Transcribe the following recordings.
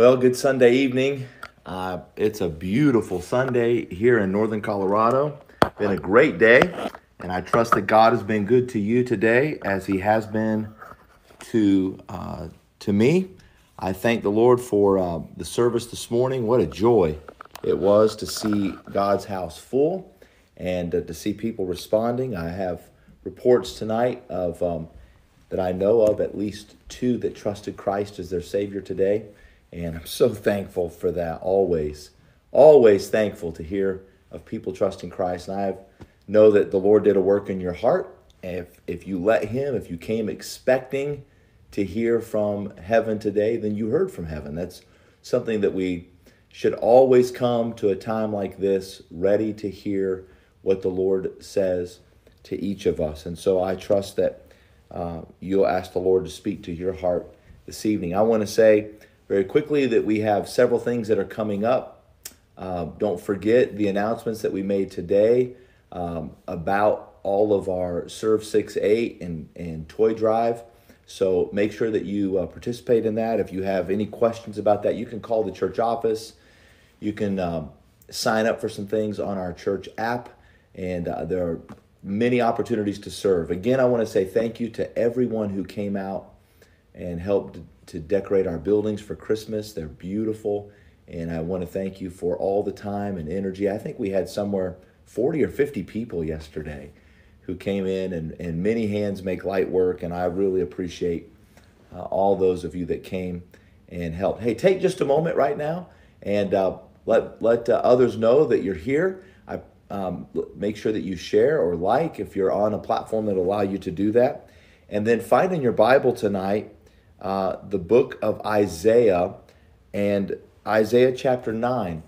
Well, good Sunday evening. Uh, it's a beautiful Sunday here in northern Colorado. Been a great day, and I trust that God has been good to you today as He has been to uh, to me. I thank the Lord for uh, the service this morning. What a joy it was to see God's house full and uh, to see people responding. I have reports tonight of um, that I know of at least two that trusted Christ as their Savior today. And I'm so thankful for that always. Always thankful to hear of people trusting Christ. And I know that the Lord did a work in your heart. If, if you let Him, if you came expecting to hear from heaven today, then you heard from heaven. That's something that we should always come to a time like this ready to hear what the Lord says to each of us. And so I trust that uh, you'll ask the Lord to speak to your heart this evening. I want to say very quickly that we have several things that are coming up. Uh, don't forget the announcements that we made today um, about all of our Serve 6-8 and, and Toy Drive. So make sure that you uh, participate in that. If you have any questions about that, you can call the church office. You can um, sign up for some things on our church app, and uh, there are many opportunities to serve. Again, I want to say thank you to everyone who came out and helped to decorate our buildings for Christmas. They're beautiful. And I want to thank you for all the time and energy. I think we had somewhere 40 or 50 people yesterday who came in, and, and many hands make light work. And I really appreciate uh, all those of you that came and helped. Hey, take just a moment right now and uh, let, let uh, others know that you're here. I um, make sure that you share or like if you're on a platform that allow you to do that. And then find in your Bible tonight uh, the book of Isaiah and Isaiah chapter 9.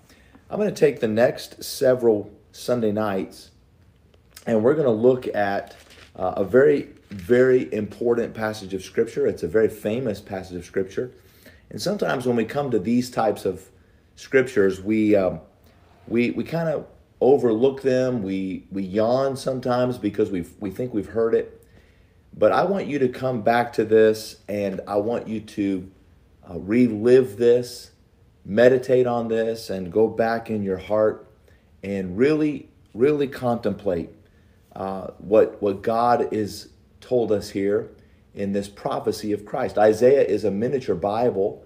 I'm going to take the next several Sunday nights and we're going to look at uh, a very, very important passage of Scripture. It's a very famous passage of Scripture. And sometimes when we come to these types of scriptures, we, um, we, we kind of overlook them. We, we yawn sometimes because we we think we've heard it. But I want you to come back to this and I want you to uh, relive this, meditate on this, and go back in your heart and really, really contemplate uh, what, what God is told us here in this prophecy of Christ. Isaiah is a miniature Bible,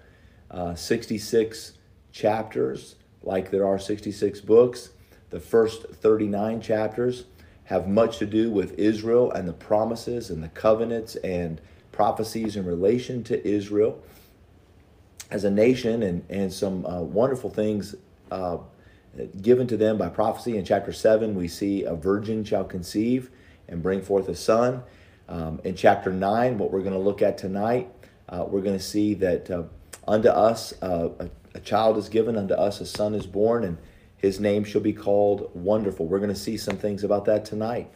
uh, 66 chapters, like there are 66 books. The first 39 chapters have much to do with Israel and the promises and the covenants and prophecies in relation to Israel as a nation and, and some uh, wonderful things uh, given to them by prophecy. In chapter 7, we see a virgin shall conceive and bring forth a son. Um, in chapter 9, what we're going to look at tonight, uh, we're going to see that uh, unto us uh, a, a child is given, unto us a son is born, and his name shall be called Wonderful. We're going to see some things about that tonight.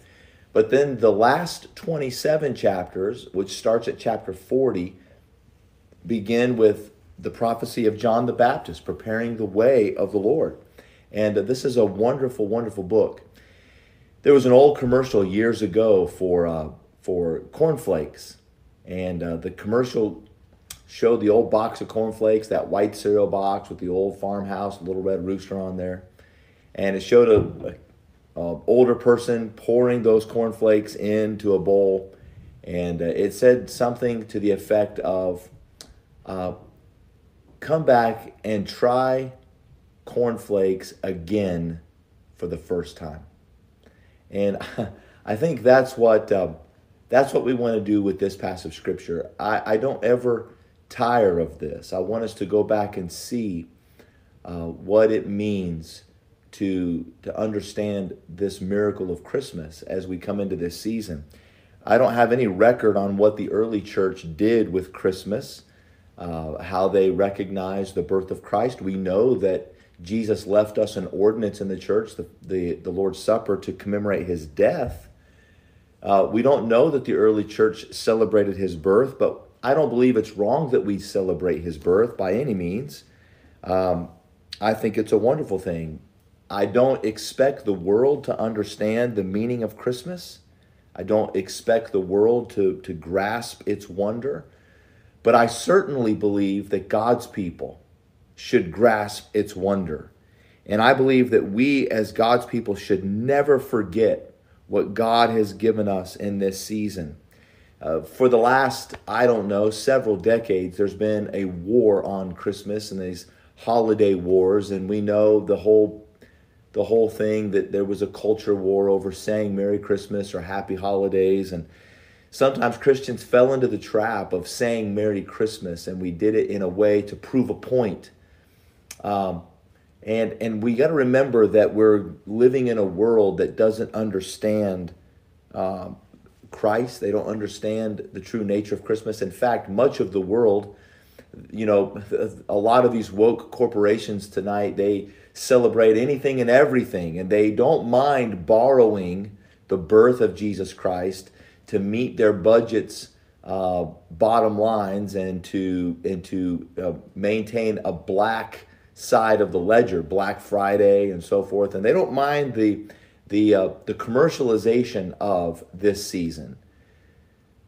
But then the last 27 chapters, which starts at chapter 40, begin with the prophecy of John the Baptist, preparing the way of the Lord. And this is a wonderful, wonderful book. There was an old commercial years ago for, uh, for cornflakes. And uh, the commercial showed the old box of cornflakes, that white cereal box with the old farmhouse, little red rooster on there and it showed a, a, a older person pouring those cornflakes into a bowl, and uh, it said something to the effect of, uh, "Come back and try cornflakes again for the first time." And I think that's what uh, that's what we want to do with this passage of scripture. I, I don't ever tire of this. I want us to go back and see uh, what it means to, to understand this miracle of Christmas as we come into this season. I don't have any record on what the early church did with Christmas, uh, how they recognized the birth of Christ. We know that Jesus left us an ordinance in the church, the, the, the Lord's Supper, to commemorate his death. Uh, we don't know that the early church celebrated his birth, but I don't believe it's wrong that we celebrate his birth by any means. Um, I think it's a wonderful thing. I don't expect the world to understand the meaning of Christmas. I don't expect the world to, to grasp its wonder. But I certainly believe that God's people, should grasp its wonder. And I believe that we, as God's people, should never forget what God has given us in this season. Uh, for the last, I don't know, several decades, there's been a war on Christmas and these holiday wars, and we know the whole the whole thing that there was a culture war over saying Merry Christmas or Happy Holidays, and sometimes Christians fell into the trap of saying Merry Christmas, and we did it in a way to prove a point. Um, and and we got to remember that we're living in a world that doesn't understand um, Christ. They don't understand the true nature of Christmas. In fact, much of the world, you know, a lot of these woke corporations tonight, they celebrate anything and everything, and they don't mind borrowing the birth of Jesus Christ to meet their budgets. Uh, bottom lines and to and to uh, maintain a black side of the ledger, Black Friday and so forth, and they don't mind the the uh, the commercialization of this season.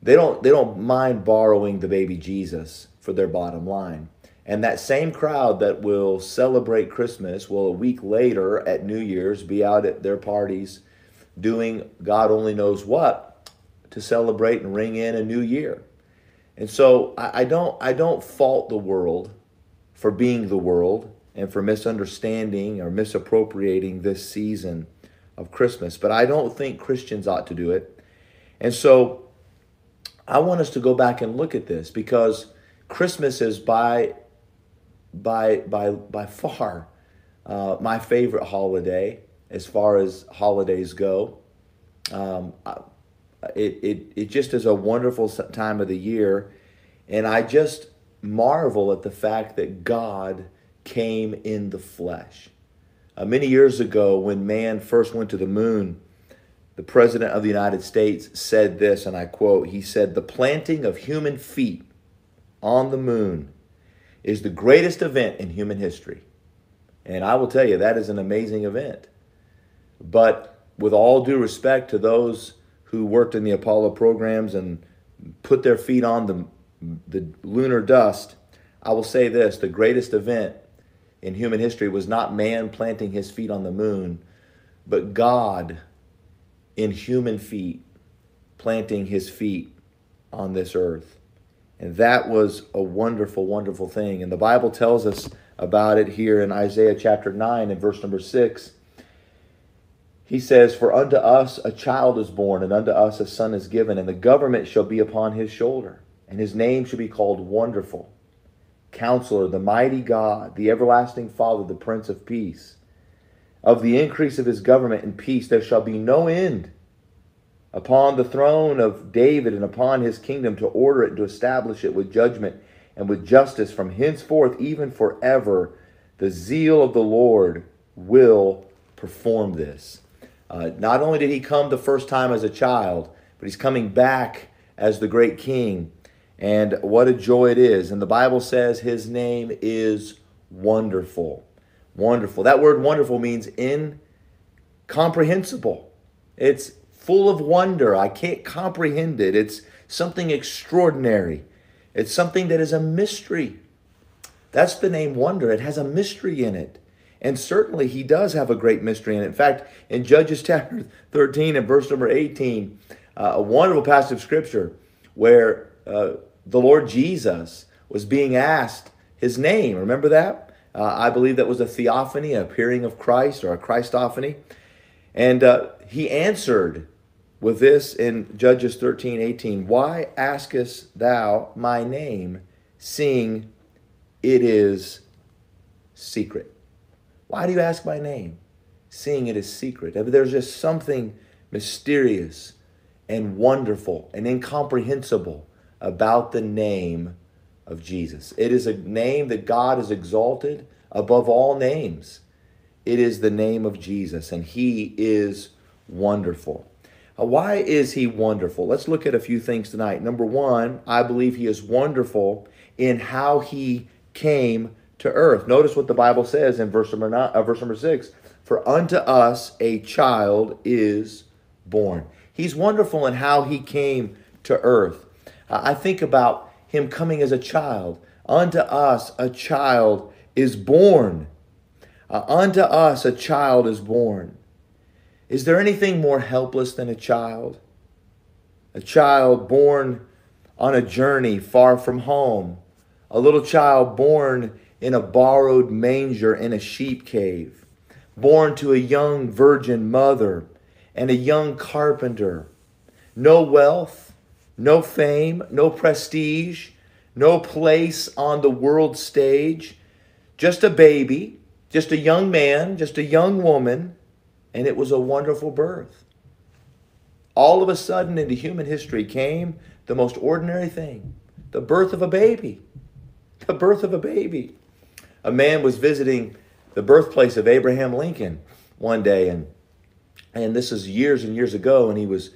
They don't they don't mind borrowing the baby Jesus for their bottom line. And that same crowd that will celebrate Christmas will a week later at New Year's be out at their parties doing God only knows what to celebrate and ring in a new year. And so I, don't I don't fault the world for being the world and for misunderstanding or misappropriating this season of Christmas. But I don't think Christians ought to do it. And so I want us to go back and look at this because Christmas is by by by by far uh, my favorite holiday as far as holidays go. Um, it, it, it just is a wonderful time of the year. And I just marvel at the fact that God came in the flesh. Uh, many years ago, when man first went to the moon, the President of the United States said this, and I quote He said, The planting of human feet on the moon is the greatest event in human history. And I will tell you, that is an amazing event. But with all due respect to those who worked in the Apollo programs and put their feet on the, the lunar dust, I will say this the greatest event in human history was not man planting his feet on the moon, but God in human feet planting his feet on this earth. And that was a wonderful, wonderful thing. And the Bible tells us about it here in Isaiah chapter 9 and verse number 6. He says, For unto us a child is born, and unto us a son is given, and the government shall be upon his shoulder, and his name shall be called Wonderful Counselor, the mighty God, the everlasting Father, the Prince of Peace. Of the increase of his government and peace there shall be no end upon the throne of David and upon his kingdom to order it and to establish it with judgment and with justice from henceforth even forever. The zeal of the Lord will perform this. Uh, not only did he come the first time as a child, but he's coming back as the great king and what a joy it is. And the Bible says his name is wonderful. Wonderful. That word wonderful means incomprehensible. It's full of wonder. I can't comprehend it. It's something extraordinary. It's something that is a mystery. That's the name wonder. It has a mystery in it. And certainly he does have a great mystery in. In fact, in Judges chapter 13 and verse number 18, uh, a wonderful passage of scripture where uh, the Lord Jesus was being asked his name. Remember that? Uh, I believe that was a theophany, a appearing of Christ or a Christophany. And uh, he answered with this in Judges 13 18 Why askest thou my name, seeing it is secret? Why do you ask my name, seeing it is secret? There's just something mysterious and wonderful and incomprehensible about the name of Jesus. It is a name that God has exalted above all names. It is the name of Jesus, and He is wonderful. Uh, why is He wonderful? Let's look at a few things tonight. Number one, I believe He is wonderful in how He came to earth. Notice what the Bible says in verse number, nine, uh, verse number six For unto us a child is born. He's wonderful in how He came to earth. I think about him coming as a child. Unto us a child is born. Uh, unto us a child is born. Is there anything more helpless than a child? A child born on a journey far from home. A little child born in a borrowed manger in a sheep cave. Born to a young virgin mother and a young carpenter. No wealth, no fame, no prestige, no place on the world stage. Just a baby, just a young man, just a young woman, and it was a wonderful birth. All of a sudden, into human history came the most ordinary thing the birth of a baby. The birth of a baby. A man was visiting the birthplace of Abraham Lincoln one day, and, and this is years and years ago, and he was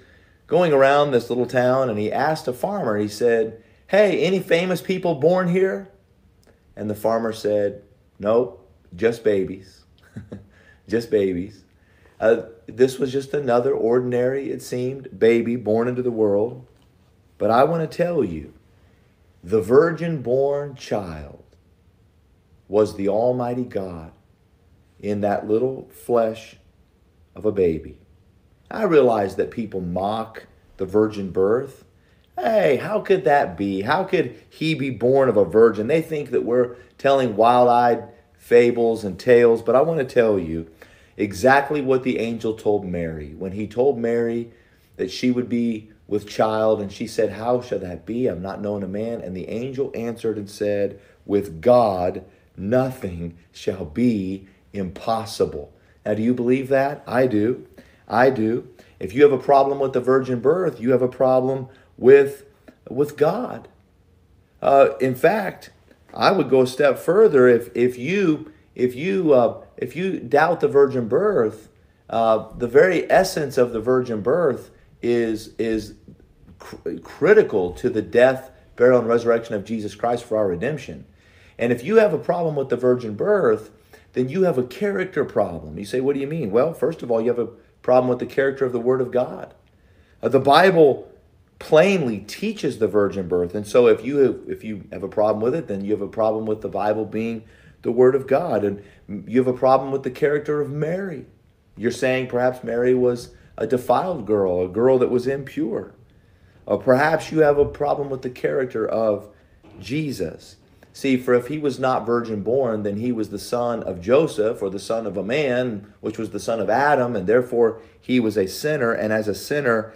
going around this little town and he asked a farmer, he said, Hey, any famous people born here? And the farmer said, Nope, just babies. just babies. Uh, this was just another ordinary, it seemed, baby born into the world. But I want to tell you the virgin born child was the Almighty God in that little flesh of a baby. I realize that people mock the virgin birth. Hey, how could that be? How could he be born of a virgin? They think that we're telling wild eyed fables and tales, but I want to tell you exactly what the angel told Mary when he told Mary that she would be with child, and she said, How shall that be? I'm not known a man. And the angel answered and said, With God, nothing shall be impossible. Now, do you believe that? I do. I do. If you have a problem with the virgin birth, you have a problem with, with God. Uh, in fact, I would go a step further. If, if you if you uh, if you doubt the virgin birth, uh, the very essence of the virgin birth is is cr- critical to the death, burial, and resurrection of Jesus Christ for our redemption. And if you have a problem with the virgin birth, then you have a character problem. You say, what do you mean? Well, first of all, you have a problem with the character of the Word of God. Uh, the Bible plainly teaches the virgin birth, and so if you have, if you have a problem with it, then you have a problem with the Bible being the Word of God, and you have a problem with the character of Mary. You're saying perhaps Mary was a defiled girl, a girl that was impure. Or perhaps you have a problem with the character of Jesus. See, for if he was not virgin born, then he was the son of Joseph, or the son of a man, which was the son of Adam, and therefore he was a sinner. And as a sinner,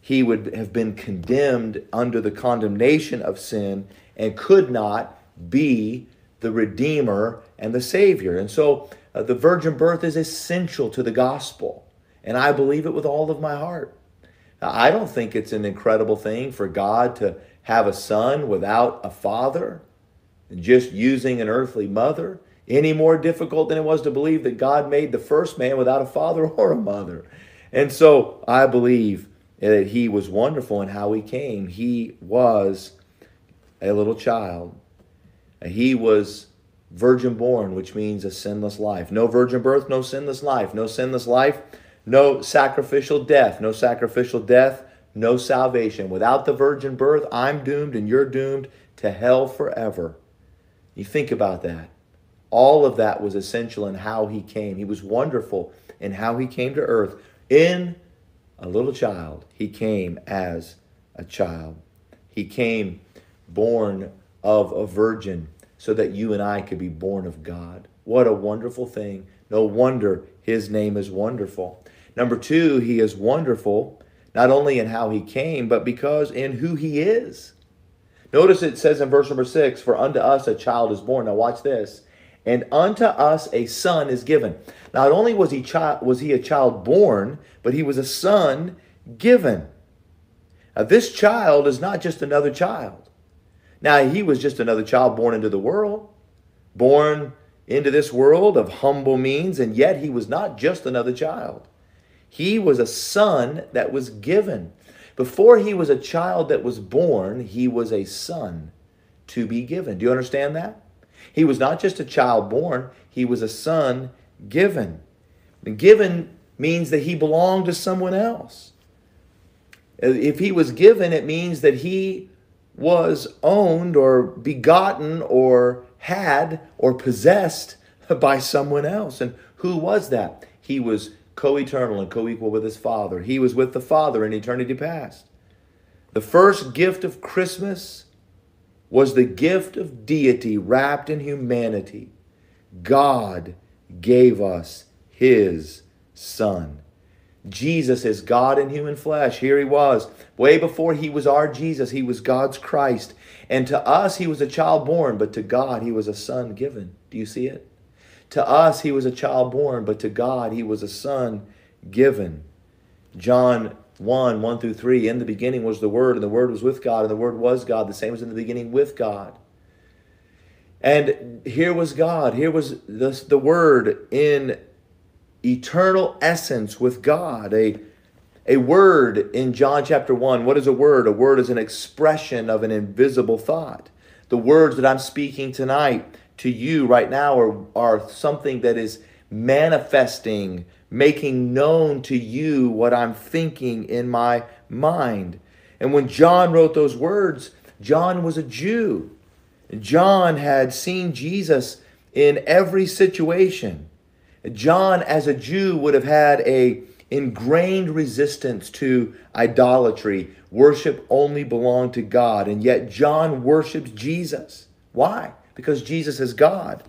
he would have been condemned under the condemnation of sin and could not be the Redeemer and the Savior. And so uh, the virgin birth is essential to the gospel. And I believe it with all of my heart. Now, I don't think it's an incredible thing for God to have a son without a father just using an earthly mother any more difficult than it was to believe that God made the first man without a father or a mother. And so I believe that he was wonderful in how he came. He was a little child. He was virgin born, which means a sinless life. No virgin birth, no sinless life. No sinless life, no sacrificial death. No sacrificial death, no salvation. Without the virgin birth, I'm doomed and you're doomed to hell forever. You think about that. All of that was essential in how he came. He was wonderful in how he came to earth. In a little child, he came as a child. He came born of a virgin so that you and I could be born of God. What a wonderful thing. No wonder his name is wonderful. Number two, he is wonderful not only in how he came, but because in who he is. Notice it says in verse number six, For unto us a child is born. Now watch this. And unto us a son is given. Not only was he, child, was he a child born, but he was a son given. Now, this child is not just another child. Now, he was just another child born into the world, born into this world of humble means, and yet he was not just another child. He was a son that was given. Before he was a child that was born, he was a son to be given. Do you understand that? He was not just a child born, he was a son given. And given means that he belonged to someone else. If he was given, it means that he was owned or begotten or had or possessed by someone else. And who was that? He was co eternal and co equal with his Father. He was with the Father in eternity past. The first gift of Christmas was the gift of deity wrapped in humanity. God gave us his Son. Jesus is God in human flesh. Here he was. Way before he was our Jesus, he was God's Christ. And to us, he was a child born, but to God, he was a son given. Do you see it? To us, he was a child born, but to God, he was a son given. John 1 1 through 3 In the beginning was the Word, and the Word was with God, and the Word was God, the same as in the beginning with God. And here was God, here was the, the Word in eternal essence with God, a a word in John chapter 1. What is a word? A word is an expression of an invisible thought. The words that I'm speaking tonight to you right now are, are something that is manifesting, making known to you what I'm thinking in my mind. And when John wrote those words, John was a Jew. John had seen Jesus in every situation. John, as a Jew, would have had a ingrained resistance to idolatry. Worship only belonged to God. And yet John worships Jesus. Why? Because Jesus is God.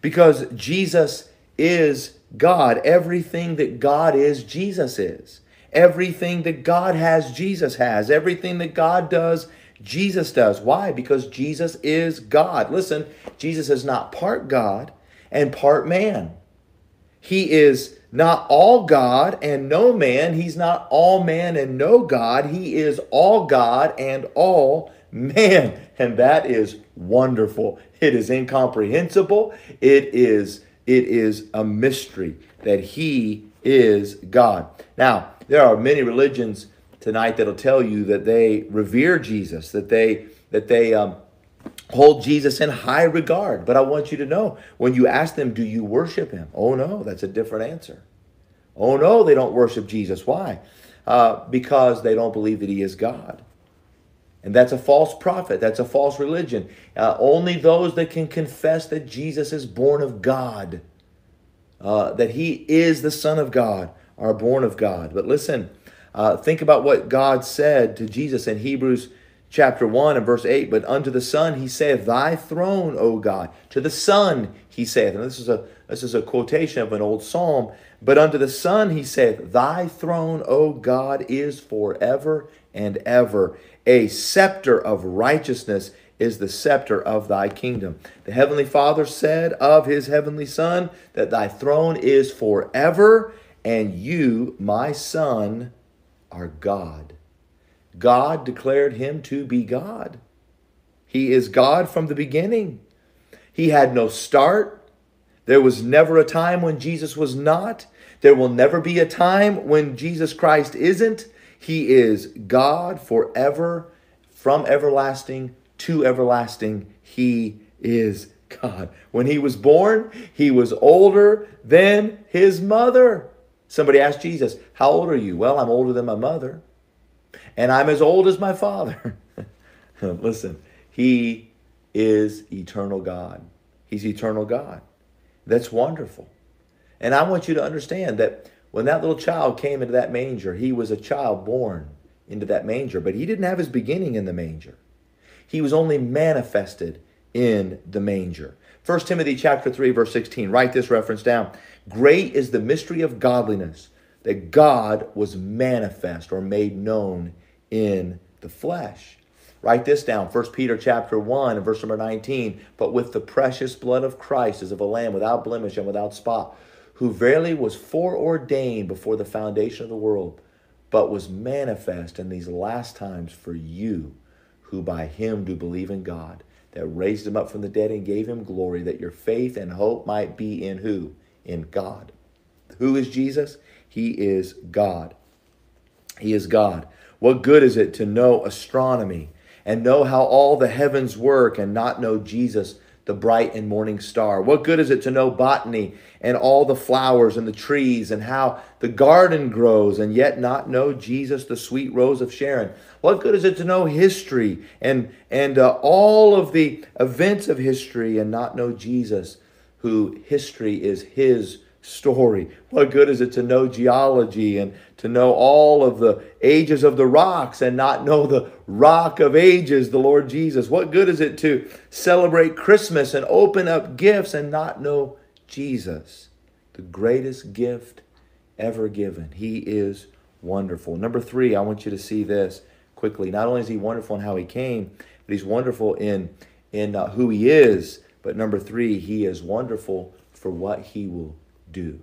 Because Jesus is God. Everything that God is, Jesus is. Everything that God has, Jesus has. Everything that God does, Jesus does. Why? Because Jesus is God. Listen, Jesus is not part God and part man. He is not all God and no man. He's not all man and no God. He is all God and all man. And that is wonderful. It is incomprehensible. It is it is a mystery that he is God. Now, there are many religions tonight that'll tell you that they revere Jesus, that they that they um, hold Jesus in high regard. But I want you to know when you ask them, Do you worship him? Oh, no, that's a different answer. Oh, no, they don't worship Jesus. Why? Uh, because they don't believe that he is God. And that's a false prophet. That's a false religion. Uh, only those that can confess that Jesus is born of God, uh, that he is the Son of God, are born of God. But listen, uh, think about what God said to Jesus in Hebrews chapter 1 and verse 8 but unto the son he saith thy throne o god. To the son he saith and this is a this is a quotation of an old psalm but unto the son he saith thy throne o god is forever and ever. A scepter of righteousness is the scepter of thy kingdom. The heavenly father said of his heavenly son that thy throne is forever and you my son are god God declared him to be God. He is God from the beginning. He had no start. There was never a time when Jesus was not. There will never be a time when Jesus Christ isn't. He is God forever, from everlasting to everlasting. He is God. When he was born, he was older than his mother. Somebody asked Jesus, How old are you? Well, I'm older than my mother and I'm as old as my father. Listen, he is eternal God. He's eternal God. That's wonderful. And I want you to understand that when that little child came into that manger, he was a child born into that manger, but he didn't have his beginning in the manger. He was only manifested in the manger. 1 Timothy chapter 3 verse 16. Write this reference down. Great is the mystery of godliness that God was manifest or made known in the flesh. Write this down, 1 Peter chapter 1 and verse number 19. But with the precious blood of Christ as of a lamb without blemish and without spot, who verily was foreordained before the foundation of the world, but was manifest in these last times for you, who by him do believe in God, that raised him up from the dead and gave him glory, that your faith and hope might be in who? In God. Who is Jesus? He is God. He is God. What good is it to know astronomy and know how all the heavens work and not know Jesus, the bright and morning star? What good is it to know botany and all the flowers and the trees and how the garden grows and yet not know Jesus, the sweet rose of Sharon? What good is it to know history and, and uh, all of the events of history and not know Jesus, who history is his story. What good is it to know geology and to know all of the ages of the rocks and not know the rock of ages, the Lord Jesus? What good is it to celebrate Christmas and open up gifts and not know Jesus, the greatest gift ever given? He is wonderful. Number three, I want you to see this quickly. Not only is he wonderful in how he came, but he's wonderful in in uh, who he is. But number three, he is wonderful for what he will do.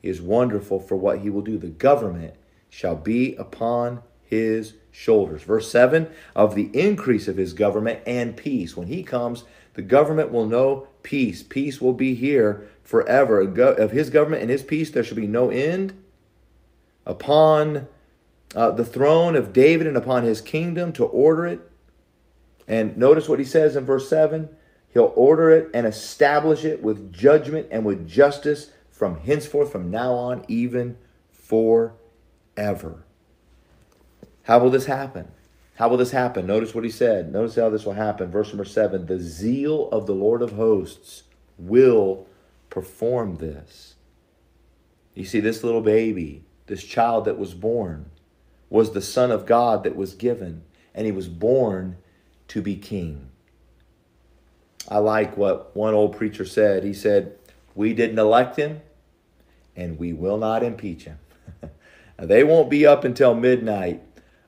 He is wonderful for what he will do. The government shall be upon his shoulders. Verse 7 of the increase of his government and peace. When he comes, the government will know peace. Peace will be here forever. Of his government and his peace, there shall be no end. Upon uh, the throne of David and upon his kingdom to order it. And notice what he says in verse 7 He'll order it and establish it with judgment and with justice from henceforth, from now on, even forever. How will this happen? How will this happen? Notice what he said. Notice how this will happen. Verse number seven The zeal of the Lord of hosts will perform this. You see, this little baby, this child that was born, was the Son of God that was given, and he was born to be king. I like what one old preacher said. He said, We didn't elect him, and we will not impeach him. they won't be up until midnight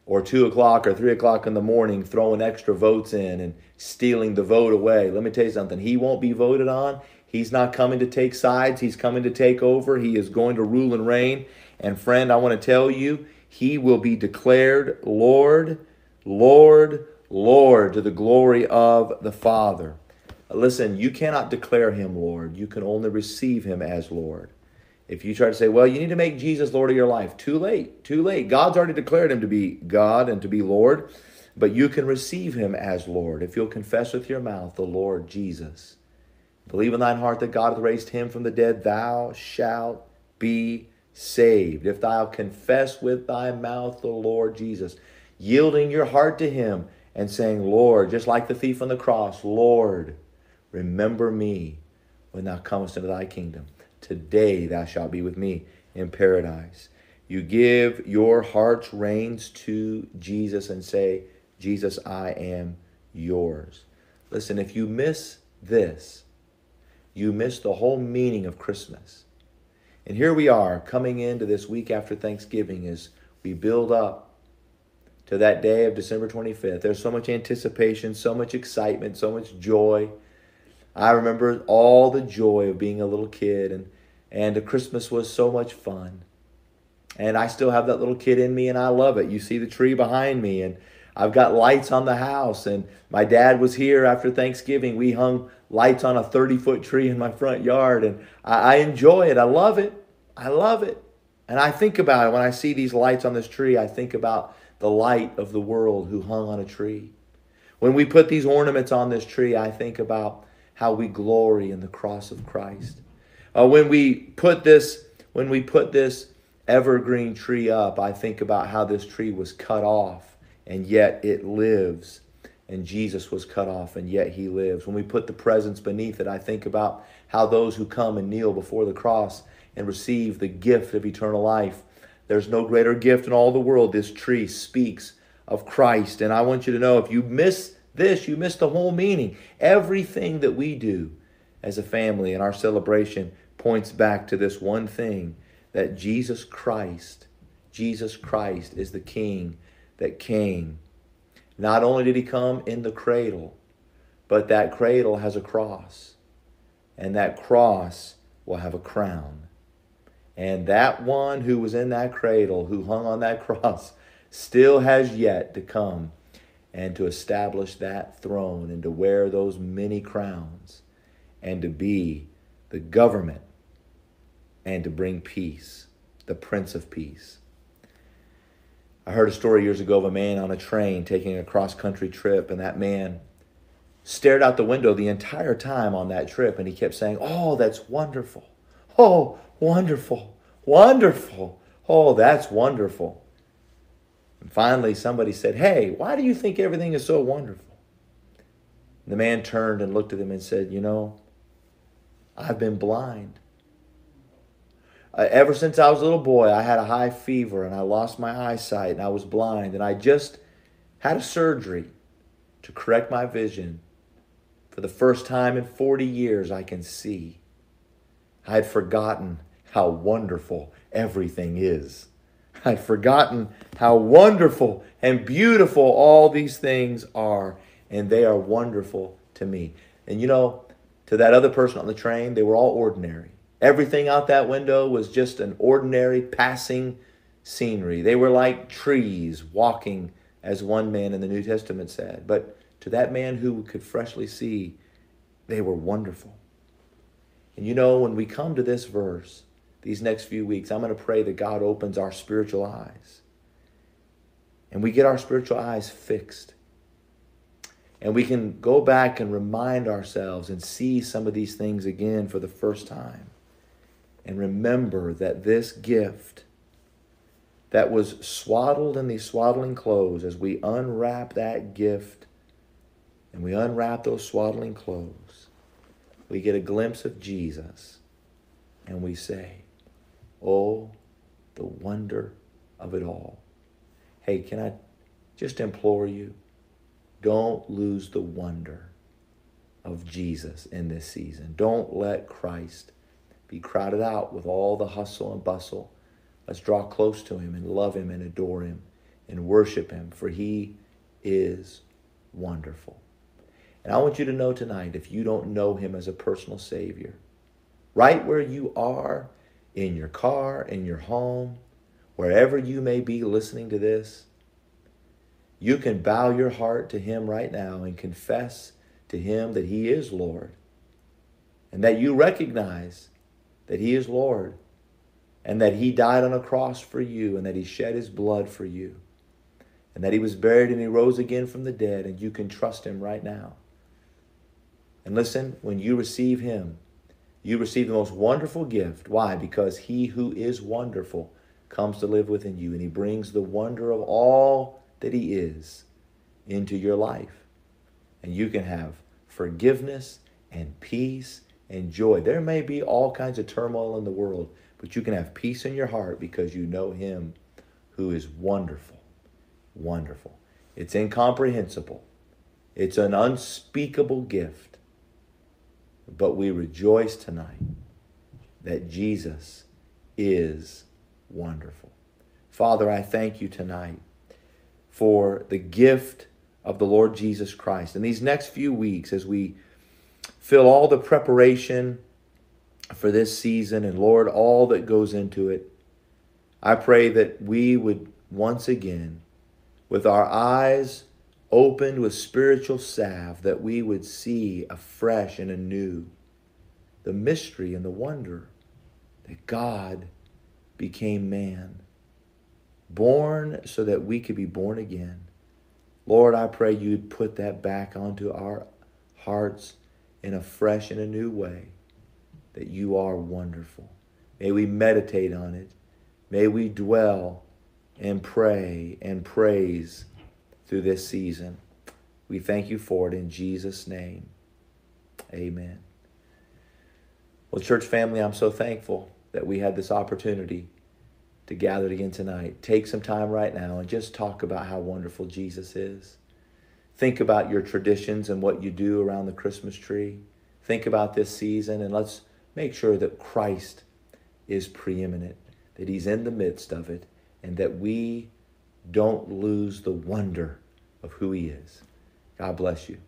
or 2 o'clock or 3 o'clock in the morning throwing extra votes in and stealing the vote away. Let me tell you something. He won't be voted on. He's not coming to take sides. He's coming to take over. He is going to rule and reign. And friend, I want to tell you, he will be declared Lord, Lord, Lord to the glory of the Father. Listen, you cannot declare him Lord. You can only receive him as Lord. If you try to say, well, you need to make Jesus Lord of your life, too late, too late. God's already declared him to be God and to be Lord, but you can receive him as Lord if you'll confess with your mouth the Lord Jesus. Believe in thine heart that God hath raised him from the dead, thou shalt be saved. If thou confess with thy mouth the Lord Jesus, yielding your heart to him and saying, Lord, just like the thief on the cross, Lord, remember me when thou comest into thy kingdom. Today thou shalt be with me in paradise. You give your heart's reins to Jesus and say, Jesus, I am yours. Listen, if you miss this, you miss the whole meaning of Christmas. And here we are coming into this week after Thanksgiving as we build up to that day of December 25th. There's so much anticipation, so much excitement, so much joy. I remember all the joy of being a little kid, and, and Christmas was so much fun. And I still have that little kid in me, and I love it. You see the tree behind me, and I've got lights on the house. And my dad was here after Thanksgiving. We hung lights on a 30 foot tree in my front yard, and I, I enjoy it. I love it. I love it. And I think about it when I see these lights on this tree, I think about the light of the world who hung on a tree. When we put these ornaments on this tree, I think about how we glory in the cross of Christ. Uh, when we put this, when we put this evergreen tree up, I think about how this tree was cut off and yet it lives. And Jesus was cut off and yet he lives. When we put the presents beneath it, I think about how those who come and kneel before the cross and receive the gift of eternal life. There's no greater gift in all the world. This tree speaks of Christ. And I want you to know if you miss this, you miss the whole meaning. Everything that we do as a family in our celebration points back to this one thing that Jesus Christ, Jesus Christ is the King that came. Not only did he come in the cradle, but that cradle has a cross. And that cross will have a crown. And that one who was in that cradle, who hung on that cross, still has yet to come and to establish that throne and to wear those many crowns and to be the government and to bring peace, the Prince of Peace. I heard a story years ago of a man on a train taking a cross country trip, and that man stared out the window the entire time on that trip and he kept saying, Oh, that's wonderful. Oh, wonderful. Wonderful. Oh, that's wonderful. And finally, somebody said, Hey, why do you think everything is so wonderful? And the man turned and looked at him and said, You know, I've been blind. Uh, ever since I was a little boy, I had a high fever and I lost my eyesight and I was blind. And I just had a surgery to correct my vision. For the first time in 40 years, I can see. I had forgotten how wonderful everything is. I'd forgotten how wonderful and beautiful all these things are, and they are wonderful to me. And you know, to that other person on the train, they were all ordinary. Everything out that window was just an ordinary passing scenery. They were like trees walking, as one man in the New Testament said. But to that man who could freshly see, they were wonderful. And you know, when we come to this verse, these next few weeks, I'm going to pray that God opens our spiritual eyes. And we get our spiritual eyes fixed. And we can go back and remind ourselves and see some of these things again for the first time. And remember that this gift that was swaddled in these swaddling clothes, as we unwrap that gift and we unwrap those swaddling clothes, we get a glimpse of Jesus and we say, Oh, the wonder of it all. Hey, can I just implore you? Don't lose the wonder of Jesus in this season. Don't let Christ be crowded out with all the hustle and bustle. Let's draw close to him and love him and adore him and worship him, for he is wonderful. And I want you to know tonight if you don't know him as a personal Savior, right where you are, in your car, in your home, wherever you may be listening to this, you can bow your heart to Him right now and confess to Him that He is Lord and that you recognize that He is Lord and that He died on a cross for you and that He shed His blood for you and that He was buried and He rose again from the dead and you can trust Him right now. And listen, when you receive Him, you receive the most wonderful gift. Why? Because He who is wonderful comes to live within you and He brings the wonder of all that He is into your life. And you can have forgiveness and peace and joy. There may be all kinds of turmoil in the world, but you can have peace in your heart because you know Him who is wonderful. Wonderful. It's incomprehensible, it's an unspeakable gift. But we rejoice tonight that Jesus is wonderful. Father, I thank you tonight for the gift of the Lord Jesus Christ. In these next few weeks, as we fill all the preparation for this season and Lord, all that goes into it, I pray that we would once again, with our eyes opened with spiritual salve that we would see afresh and anew the mystery and the wonder that God became man, born so that we could be born again. Lord, I pray you'd put that back onto our hearts in a fresh and a new way, that you are wonderful. May we meditate on it. May we dwell and pray and praise through this season. We thank you for it in Jesus' name. Amen. Well, church family, I'm so thankful that we had this opportunity to gather again tonight. Take some time right now and just talk about how wonderful Jesus is. Think about your traditions and what you do around the Christmas tree. Think about this season and let's make sure that Christ is preeminent, that He's in the midst of it, and that we don't lose the wonder of who He is. God bless you.